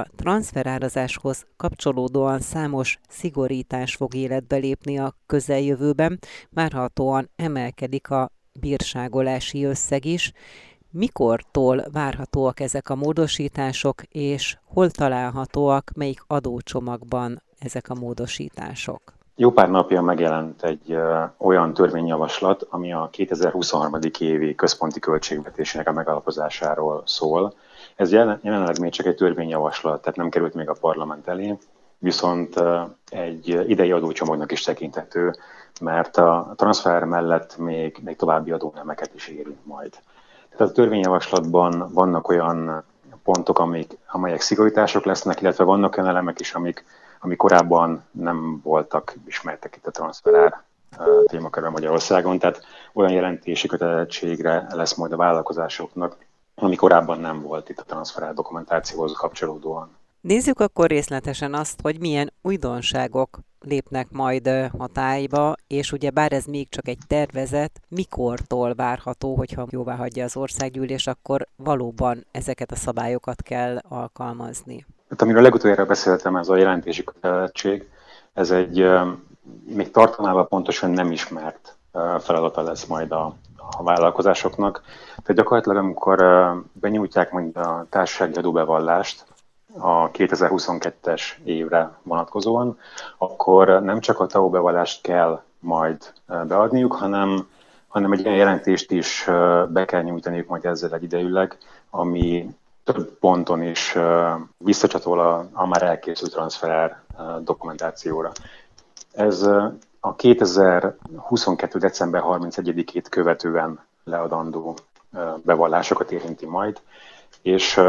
A transferárazáshoz kapcsolódóan számos szigorítás fog életbe lépni a közeljövőben, várhatóan emelkedik a bírságolási összeg is. Mikortól várhatóak ezek a módosítások, és hol találhatóak, melyik adócsomagban ezek a módosítások? Jó pár napja megjelent egy olyan törvényjavaslat, ami a 2023. évi központi költségvetésének a megalapozásáról szól. Ez jelen, jelenleg még csak egy törvényjavaslat, tehát nem került még a parlament elé, viszont egy idei adócsomagnak is tekinthető, mert a transfer mellett még, még további adónemeket is érint majd. Tehát a törvényjavaslatban vannak olyan pontok, amik, amelyek szigorítások lesznek, illetve vannak olyan elemek is, amik, amik korábban nem voltak ismertek itt a transferár témakörben Magyarországon, tehát olyan jelentési kötelezettségre lesz majd a vállalkozásoknak, ami korábban nem volt itt a transferár dokumentációhoz kapcsolódóan. Nézzük akkor részletesen azt, hogy milyen újdonságok lépnek majd hatályba, és ugye bár ez még csak egy tervezet, mikortól várható, hogyha jóvá hagyja az országgyűlés, akkor valóban ezeket a szabályokat kell alkalmazni. Hát, amiről legutoljára beszéltem, ez a jelentési kötelezettség, ez egy még tartalmával pontosan nem ismert feladata lesz majd a, a vállalkozásoknak. Tehát gyakorlatilag, amikor benyújtják mondjuk a társasági adóbevallást, a 2022-es évre vonatkozóan, akkor nem csak a TAO bevallást kell majd beadniuk, hanem, hanem egy ilyen jelentést is be kell nyújtaniuk majd ezzel egyidejűleg, ami több ponton is visszacsatol a, a már elkészült transferár dokumentációra. Ez a 2022. december 31-ét követően leadandó bevallásokat érinti majd, és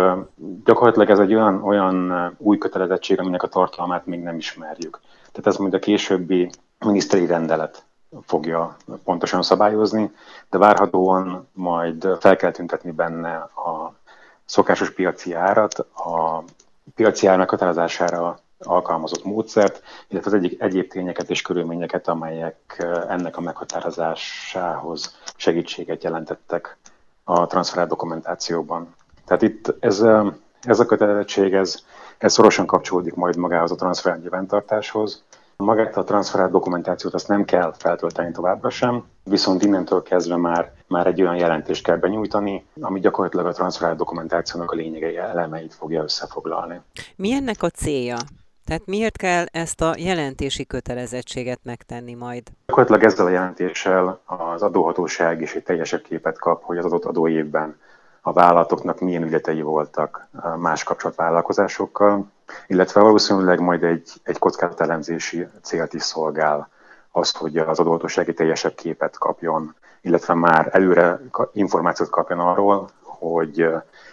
gyakorlatilag ez egy olyan, olyan új kötelezettség, aminek a tartalmát még nem ismerjük. Tehát ez majd a későbbi miniszteri rendelet fogja pontosan szabályozni, de várhatóan majd fel kell tüntetni benne a szokásos piaci árat, a piaci ár meghatározására alkalmazott módszert, illetve az egyik egyéb tényeket és körülményeket, amelyek ennek a meghatározásához segítséget jelentettek a transferált dokumentációban. Tehát itt ez, ez a kötelezettség, ez, ez szorosan kapcsolódik majd magához a transferált nyilvántartáshoz. Magát a transferált dokumentációt azt nem kell feltölteni továbbra sem, viszont innentől kezdve már, már egy olyan jelentést kell benyújtani, ami gyakorlatilag a transferált dokumentációnak a lényegei elemeit fogja összefoglalni. Mi ennek a célja? Tehát miért kell ezt a jelentési kötelezettséget megtenni majd? Gyakorlatilag ezzel a jelentéssel az adóhatóság is egy teljesebb képet kap, hogy az adott adóévben a vállalatoknak milyen ügyletei voltak más kapcsolatvállalkozásokkal, illetve valószínűleg majd egy, egy kockázatelemzési célt is szolgál az, hogy az adóhatóság egy teljesebb képet kapjon, illetve már előre információt kapjon arról, hogy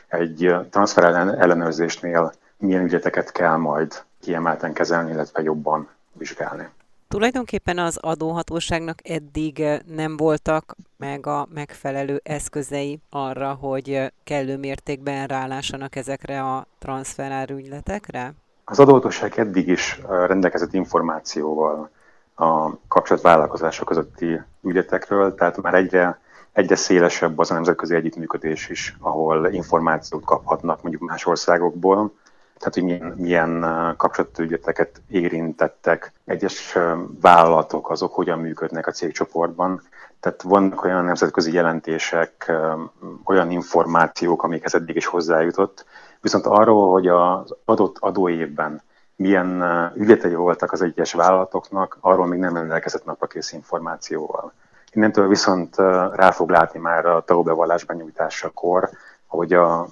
egy transfer ellenőrzésnél milyen ügyleteket kell majd kiemelten kezelni, illetve jobban vizsgálni. Tulajdonképpen az adóhatóságnak eddig nem voltak meg a megfelelő eszközei arra, hogy kellő mértékben rálássanak ezekre a transferárügyletekre? Az adóhatóság eddig is rendelkezett információval a kapcsolatvállalkozások közötti ügyletekről, tehát már egyre, egyre szélesebb az a nemzetközi együttműködés is, ahol információt kaphatnak mondjuk más országokból, tehát hogy milyen, milyen kapcsolatügyleteket érintettek egyes vállalatok, azok hogyan működnek a cégcsoportban. Tehát vannak olyan nemzetközi jelentések, olyan információk, amikhez eddig is hozzájutott, viszont arról, hogy az adott adóévben milyen ügyletei voltak az egyes vállalatoknak, arról még nem rendelkezett naprakész információval. Innentől viszont rá fog látni már a TAO bevallás benyújtásakor, hogy a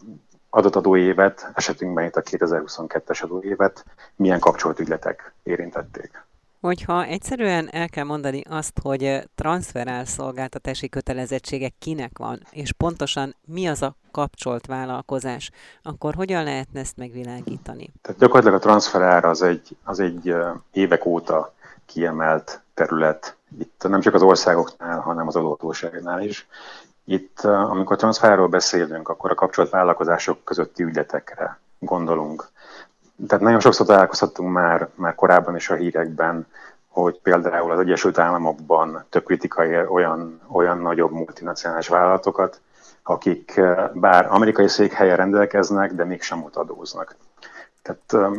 adott adóévet, esetünkben itt a 2022-es adóévet, milyen kapcsolt ügyletek érintették. Hogyha egyszerűen el kell mondani azt, hogy transferál szolgáltatási kötelezettségek kinek van, és pontosan mi az a kapcsolt vállalkozás, akkor hogyan lehetne ezt megvilágítani? Tehát gyakorlatilag a transferár az egy, az egy évek óta kiemelt terület. Itt nem csak az országoknál, hanem az adóhatóságnál is. Itt, amikor transferről beszélünk, akkor a kapcsolatvállalkozások közötti ügyletekre gondolunk. Tehát nagyon sokszor találkozhattunk már, már korábban is a hírekben, hogy például az Egyesült Államokban több kritika ér olyan, olyan nagyobb multinacionális vállalatokat, akik bár amerikai székhelyen rendelkeznek, de mégsem ott adóznak. Tehát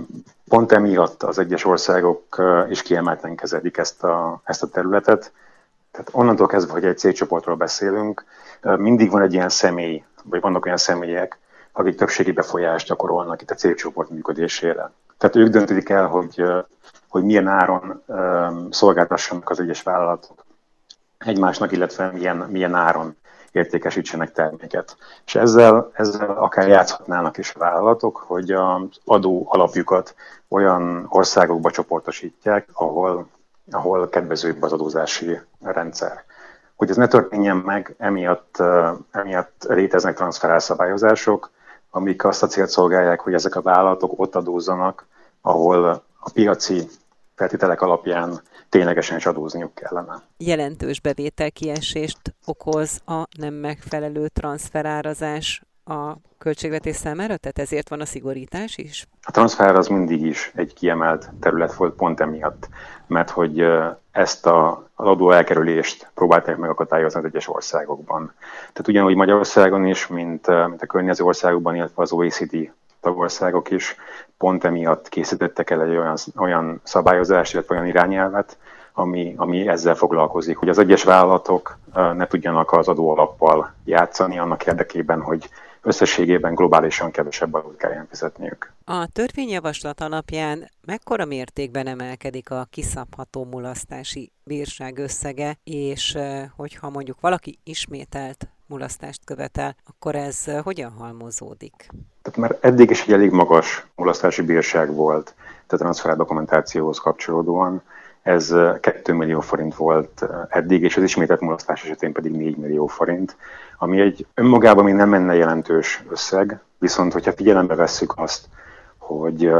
pont emiatt az egyes országok is kiemelten kezelik ezt a, ezt a területet. Tehát onnantól kezdve, hogy egy cégcsoportról beszélünk, mindig van egy ilyen személy, vagy vannak olyan személyek, akik többségi befolyást gyakorolnak itt a cégcsoport működésére. Tehát ők döntik el, hogy, hogy milyen áron szolgáltassanak az egyes vállalatok egymásnak, illetve milyen, milyen áron értékesítsenek terméket. És ezzel, ezzel akár játszhatnának is a vállalatok, hogy az adó alapjukat olyan országokba csoportosítják, ahol, ahol kedvezőbb az adózási rendszer. Hogy ez ne történjen meg, emiatt, emiatt léteznek transferálszabályozások, amik azt a célt szolgálják, hogy ezek a vállalatok ott adózzanak, ahol a piaci feltételek alapján ténylegesen is adózniuk kellene. Jelentős bevételkiesést okoz a nem megfelelő transferárazás a költségvetés számára, tehát ezért van a szigorítás is? A transfer az mindig is egy kiemelt terület volt pont emiatt, mert hogy ezt a, adó elkerülést próbálták megakadályozni az egyes országokban. Tehát ugyanúgy Magyarországon is, mint, mint a környező országokban, illetve az OECD tagországok is pont emiatt készítettek el egy olyan, olyan szabályozást, illetve olyan irányelvet, ami, ami ezzel foglalkozik, hogy az egyes vállalatok ne tudjanak az adóalappal játszani annak érdekében, hogy összességében globálisan kevesebb adót kelljen fizetniük. A törvényjavaslat alapján mekkora mértékben emelkedik a kiszabható mulasztási bírság összege, és hogyha mondjuk valaki ismételt mulasztást követel, akkor ez hogyan halmozódik? Tehát már eddig is egy elég magas mulasztási bírság volt, tehát a transfer dokumentációhoz kapcsolódóan. Ez 2 millió forint volt eddig, és az ismételt mulasztás esetén pedig 4 millió forint, ami egy önmagában még nem menne jelentős összeg, viszont hogyha figyelembe vesszük azt, hogy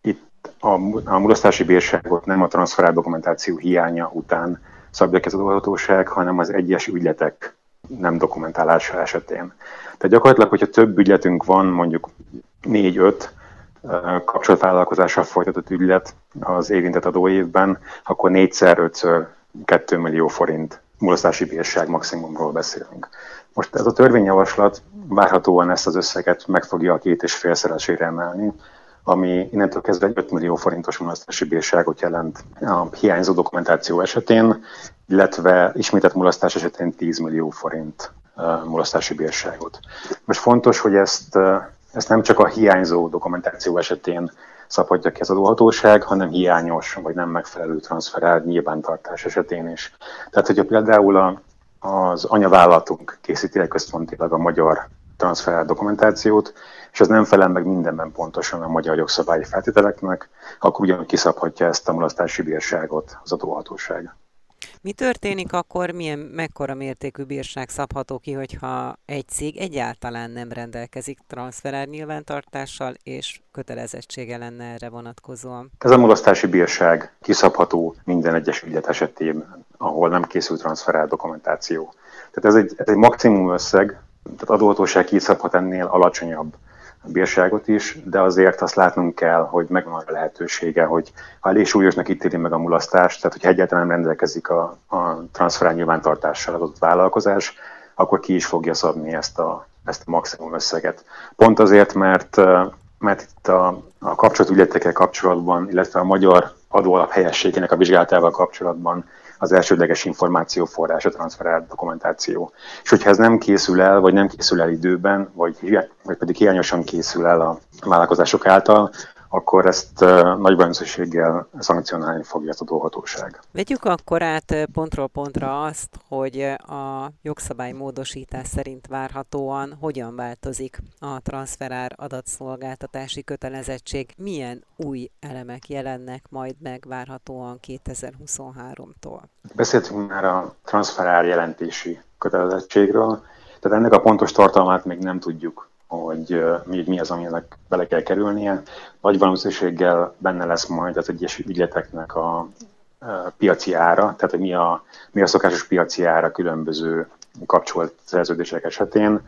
itt a, a mulasztási bírságot nem a transfer dokumentáció hiánya után szabja ki az adóhatóság, hanem az egyes ügyletek nem dokumentálása esetén. Tehát gyakorlatilag, hogyha több ügyletünk van, mondjuk 4-5 kapcsolatvállalkozással folytatott ügylet az érintett adóévben, akkor 4-5-ször 2 millió forint mulasztási bírság maximumról beszélünk. Most ez a törvényjavaslat várhatóan ezt az összeget meg fogja a két és félszeresére emelni, ami innentől kezdve egy 5 millió forintos mulasztási bírságot jelent a hiányzó dokumentáció esetén, illetve ismételt mulasztás esetén 10 millió forint mulasztási bírságot. Most fontos, hogy ezt, ezt nem csak a hiányzó dokumentáció esetén szabhatja ki az adóhatóság, hanem hiányos vagy nem megfelelő transferált nyilvántartás esetén is. Tehát, hogyha például a, az anyavállalatunk készíti el központilag a magyar transferált dokumentációt, és ez nem felel meg mindenben pontosan a magyar jogszabályi feltételeknek, akkor ugyanúgy kiszabhatja ezt a mulasztási bírságot az adóhatóság. Mi történik akkor, milyen, mekkora mértékű bírság szabható ki, hogyha egy cég egyáltalán nem rendelkezik transferár nyilvántartással, és kötelezettsége lenne erre vonatkozóan? Ez a mulasztási bírság kiszabható minden egyes ügyet esetében, ahol nem készült transferár dokumentáció. Tehát ez egy, ez egy maximum összeg, tehát adóhatóság kiszabhat ennél alacsonyabb bírságot is, de azért azt látnunk kell, hogy megvan a lehetősége, hogy ha elég súlyosnak ítéli meg a mulasztást, tehát hogyha egyáltalán nem rendelkezik a, a transferál nyilvántartással adott vállalkozás, akkor ki is fogja szabni ezt a, ezt a maximum összeget. Pont azért, mert, mert itt a, a kapcsolatügyletekkel kapcsolatban, illetve a magyar adóalap helyességének a vizsgálatával kapcsolatban az elsődleges információforrás, a transferált dokumentáció. És hogyha ez nem készül el, vagy nem készül el időben, vagy, vagy pedig hiányosan készül el a vállalkozások által, akkor ezt nagy valószínűséggel szankcionálni fogja az adóhatóság. Vegyük akkor át pontról pontra azt, hogy a jogszabály módosítás szerint várhatóan hogyan változik a transferár adatszolgáltatási kötelezettség, milyen új elemek jelennek majd meg várhatóan 2023-tól. Beszéltünk már a transferár jelentési kötelezettségről, tehát ennek a pontos tartalmát még nem tudjuk hogy még mi az, aminek bele kell kerülnie. Nagy valószínűséggel benne lesz majd az egyes ügyleteknek a piaci ára, tehát hogy mi a, mi a szokásos piaci ára különböző kapcsolt szerződések esetén.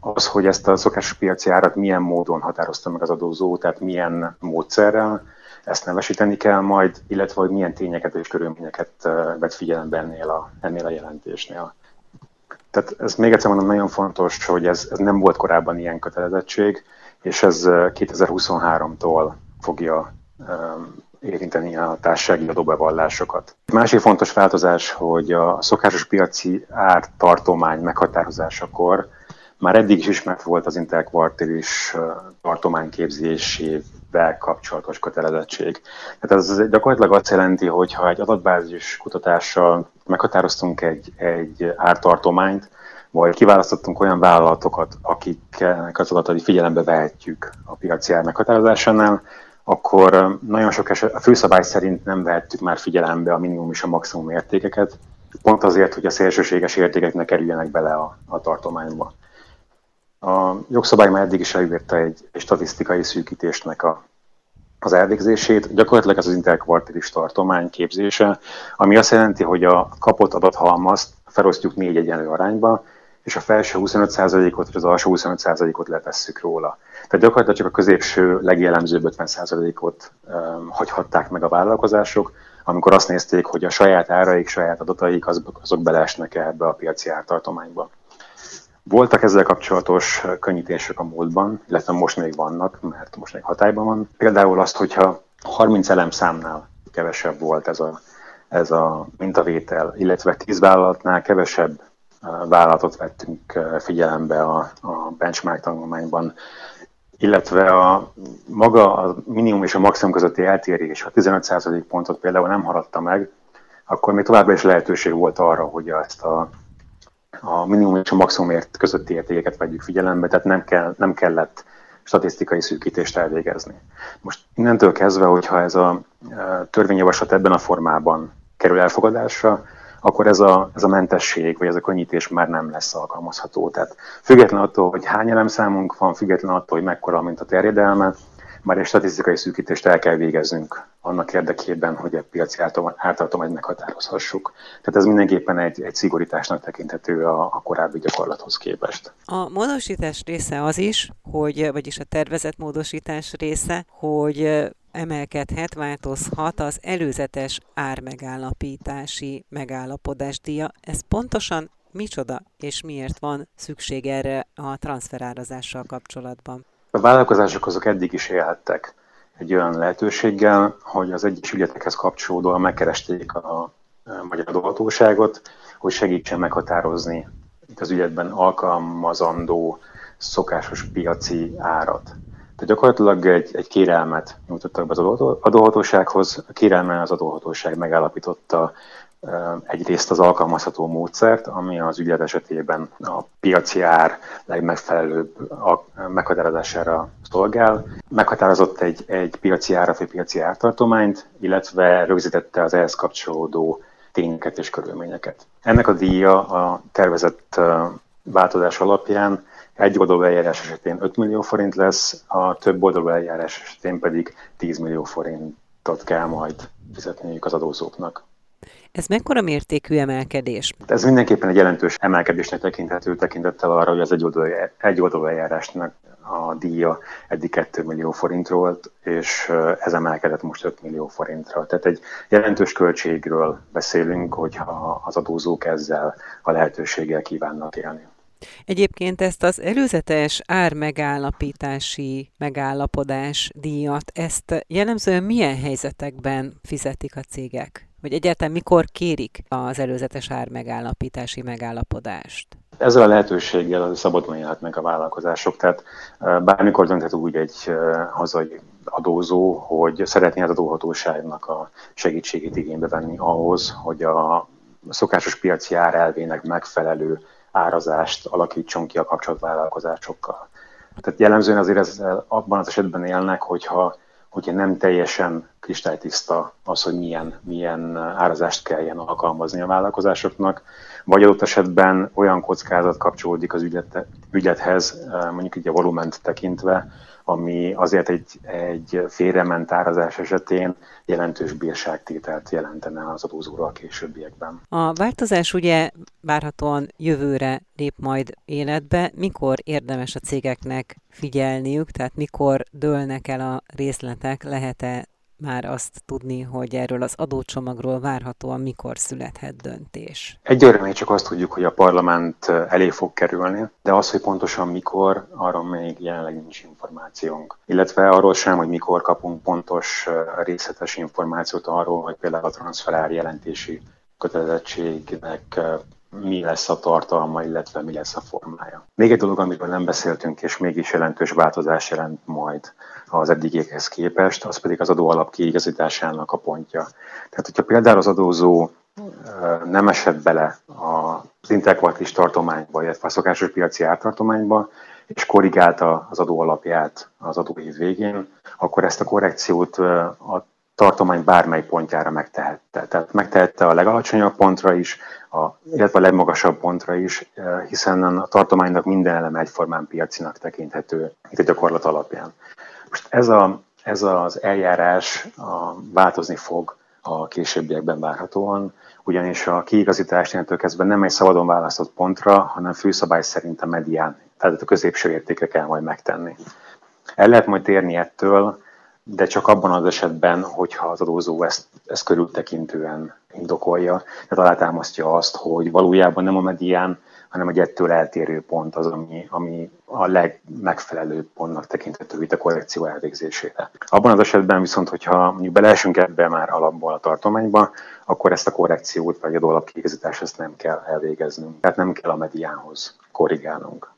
Az, hogy ezt a szokásos piaci árat milyen módon határozta meg az adózó, tehát milyen módszerrel, ezt nevesíteni kell majd, illetve hogy milyen tényeket és körülményeket vett figyelembe ennél a, ennél a jelentésnél. Tehát ez még egyszer mondom, nagyon fontos, hogy ez, ez nem volt korábban ilyen kötelezettség, és ez 2023-tól fogja érinteni a társasági adóbevallásokat. Másik fontos változás, hogy a szokásos piaci ártartomány meghatározásakor már eddig is ismert volt az interkvartélis tartomány képzésével kapcsolatos kötelezettség. Tehát ez gyakorlatilag azt jelenti, hogy ha egy adatbázis kutatással meghatároztunk egy, egy ártartományt, vagy kiválasztottunk olyan vállalatokat, akiknek az adatai figyelembe vehetjük a piaci ár meghatározásánál, akkor nagyon sok eset, a főszabály szerint nem vehettük már figyelembe a minimum és a maximum értékeket, pont azért, hogy a szélsőséges értékek ne kerüljenek bele a, a tartományba. A jogszabály már eddig is előírta egy, egy statisztikai szűkítésnek a, az elvégzését. Gyakorlatilag ez az interkvartális tartomány képzése, ami azt jelenti, hogy a kapott adathalmazt felosztjuk négy egyenlő arányba, és a felső 25%-ot vagy az alsó 25%-ot levesszük róla. Tehát gyakorlatilag csak a középső legjellemzőbb 50%-ot um, hagyhatták meg a vállalkozások, amikor azt nézték, hogy a saját áraik, saját adataik azok, azok beleesnek ebbe a piaci ártartományba. Voltak ezzel kapcsolatos könnyítések a múltban, illetve most még vannak, mert most még hatályban van. Például azt, hogyha 30 elemszámnál kevesebb volt ez a, ez a mintavétel, illetve 10 vállalatnál kevesebb vállalatot vettünk figyelembe a, a benchmark tanulmányban, illetve a maga a minimum és a maximum közötti eltérés, ha 15% pontot például nem haladta meg, akkor még továbbra is lehetőség volt arra, hogy ezt a, a minimum és a maximum ért közötti értékeket vegyük figyelembe, tehát nem, kell, nem kellett statisztikai szűkítést elvégezni. Most innentől kezdve, hogyha ez a törvényjavaslat ebben a formában kerül elfogadásra, akkor ez a, ez a mentesség, vagy ez a könnyítés már nem lesz alkalmazható. Tehát független attól, hogy hány elemszámunk van, független attól, hogy mekkora, mint a terjedelme, már egy statisztikai szűkítést el kell végeznünk annak érdekében, hogy a piaci ártartományt meghatározhassuk. Tehát ez mindenképpen egy, egy szigorításnak tekinthető a, a korábbi gyakorlathoz képest. A módosítás része az is, hogy, vagyis a tervezett módosítás része, hogy emelkedhet, változhat az előzetes ármegállapítási megállapodás díja. Ez pontosan micsoda és miért van szükség erre a transferárazással kapcsolatban? A vállalkozások azok eddig is élhettek egy olyan lehetőséggel, hogy az egyes ügyetekhez kapcsolódóan megkeresték a magyar adóhatóságot, hogy segítsen meghatározni itt az ügyetben alkalmazandó szokásos piaci árat. Tehát gyakorlatilag egy, egy kérelmet nyújtottak be az adóhatósághoz. A kérelmen az adóhatóság megállapította egyrészt az alkalmazható módszert, ami az ügylet esetében a piaci ár legmegfelelőbb meghatározására szolgál. Meghatározott egy, egy piaci ára, vagy piaci ártartományt, illetve rögzítette az ehhez kapcsolódó tényeket és körülményeket. Ennek a díja a tervezett változás alapján egy oldalú eljárás esetén 5 millió forint lesz, a több oldalú eljárás esetén pedig 10 millió forintot kell majd fizetniük az adózóknak. Ez mekkora mértékű emelkedés? Ez mindenképpen egy jelentős emelkedésnek tekinthető tekintettel arra, hogy az egy oldalú eljárásnak a díja eddig 2 millió forint volt, és ez emelkedett most 5 millió forintra. Tehát egy jelentős költségről beszélünk, hogyha az adózók ezzel a lehetőséggel kívánnak élni. Egyébként ezt az előzetes ármegállapítási megállapodás díjat, ezt jellemzően milyen helyzetekben fizetik a cégek? Vagy egyáltalán mikor kérik az előzetes ármegállapítási megállapodást? Ezzel a lehetőséggel szabadon élhetnek a vállalkozások, tehát bármikor dönthet úgy egy hazai adózó, hogy szeretné az adóhatóságnak a segítségét igénybe venni ahhoz, hogy a szokásos piaci ár elvének megfelelő árazást alakítson ki a kapcsolatvállalkozásokkal. Tehát jellemzően azért ez, abban az esetben élnek, hogyha, hogyha nem teljesen kristálytiszta az, hogy milyen, milyen árazást kelljen alkalmazni a vállalkozásoknak, vagy adott esetben olyan kockázat kapcsolódik az ügylet, ügylethez, mondjuk így a volument tekintve, ami azért egy, egy félrement árazás esetén jelentős bírságtételt jelentene az adózóra a későbbiekben. A változás ugye várhatóan jövőre lép majd életbe. Mikor érdemes a cégeknek figyelniük, tehát mikor dőlnek el a részletek, lehet-e már azt tudni, hogy erről az adócsomagról várhatóan mikor születhet döntés? Egyőre még csak azt tudjuk, hogy a parlament elé fog kerülni, de az, hogy pontosan mikor, arról még jelenleg nincs információnk. Illetve arról sem, hogy mikor kapunk pontos részletes információt arról, hogy például a transferár jelentési kötelezettségnek mi lesz a tartalma, illetve mi lesz a formája. Még egy dolog, amiről nem beszéltünk, és mégis jelentős változás jelent majd az eddigiekhez képest, az pedig az adóalap kiigazításának a pontja. Tehát, hogyha például az adózó nem esett bele az interkvartis tartományba, illetve a szokásos piaci ártartományba, és korrigálta az adó alapját az adóév végén, akkor ezt a korrekciót a tartomány bármely pontjára megtehette. Tehát megtehette a legalacsonyabb pontra is, a, illetve a legmagasabb pontra is, hiszen a tartománynak minden eleme egyformán piacinak tekinthető itt a gyakorlat alapján. Most ez, a, ez az eljárás a, változni fog a későbbiekben várhatóan, ugyanis a kiigazítás innentől kezdve nem egy szabadon választott pontra, hanem főszabály szerint a medián, tehát a középső értékre kell majd megtenni. El lehet majd térni ettől, de csak abban az esetben, hogyha az adózó ezt, ezt körültekintően indokolja, tehát alátámasztja azt, hogy valójában nem a medián, hanem egy ettől eltérő pont az, ami, ami a legmegfelelőbb pontnak tekinthető itt a korrekció elvégzésére. Abban az esetben viszont, hogyha mondjuk beleesünk ebbe már alapból a tartományba, akkor ezt a korrekciót vagy a dolap ezt nem kell elvégeznünk. Tehát nem kell a mediánhoz korrigálnunk.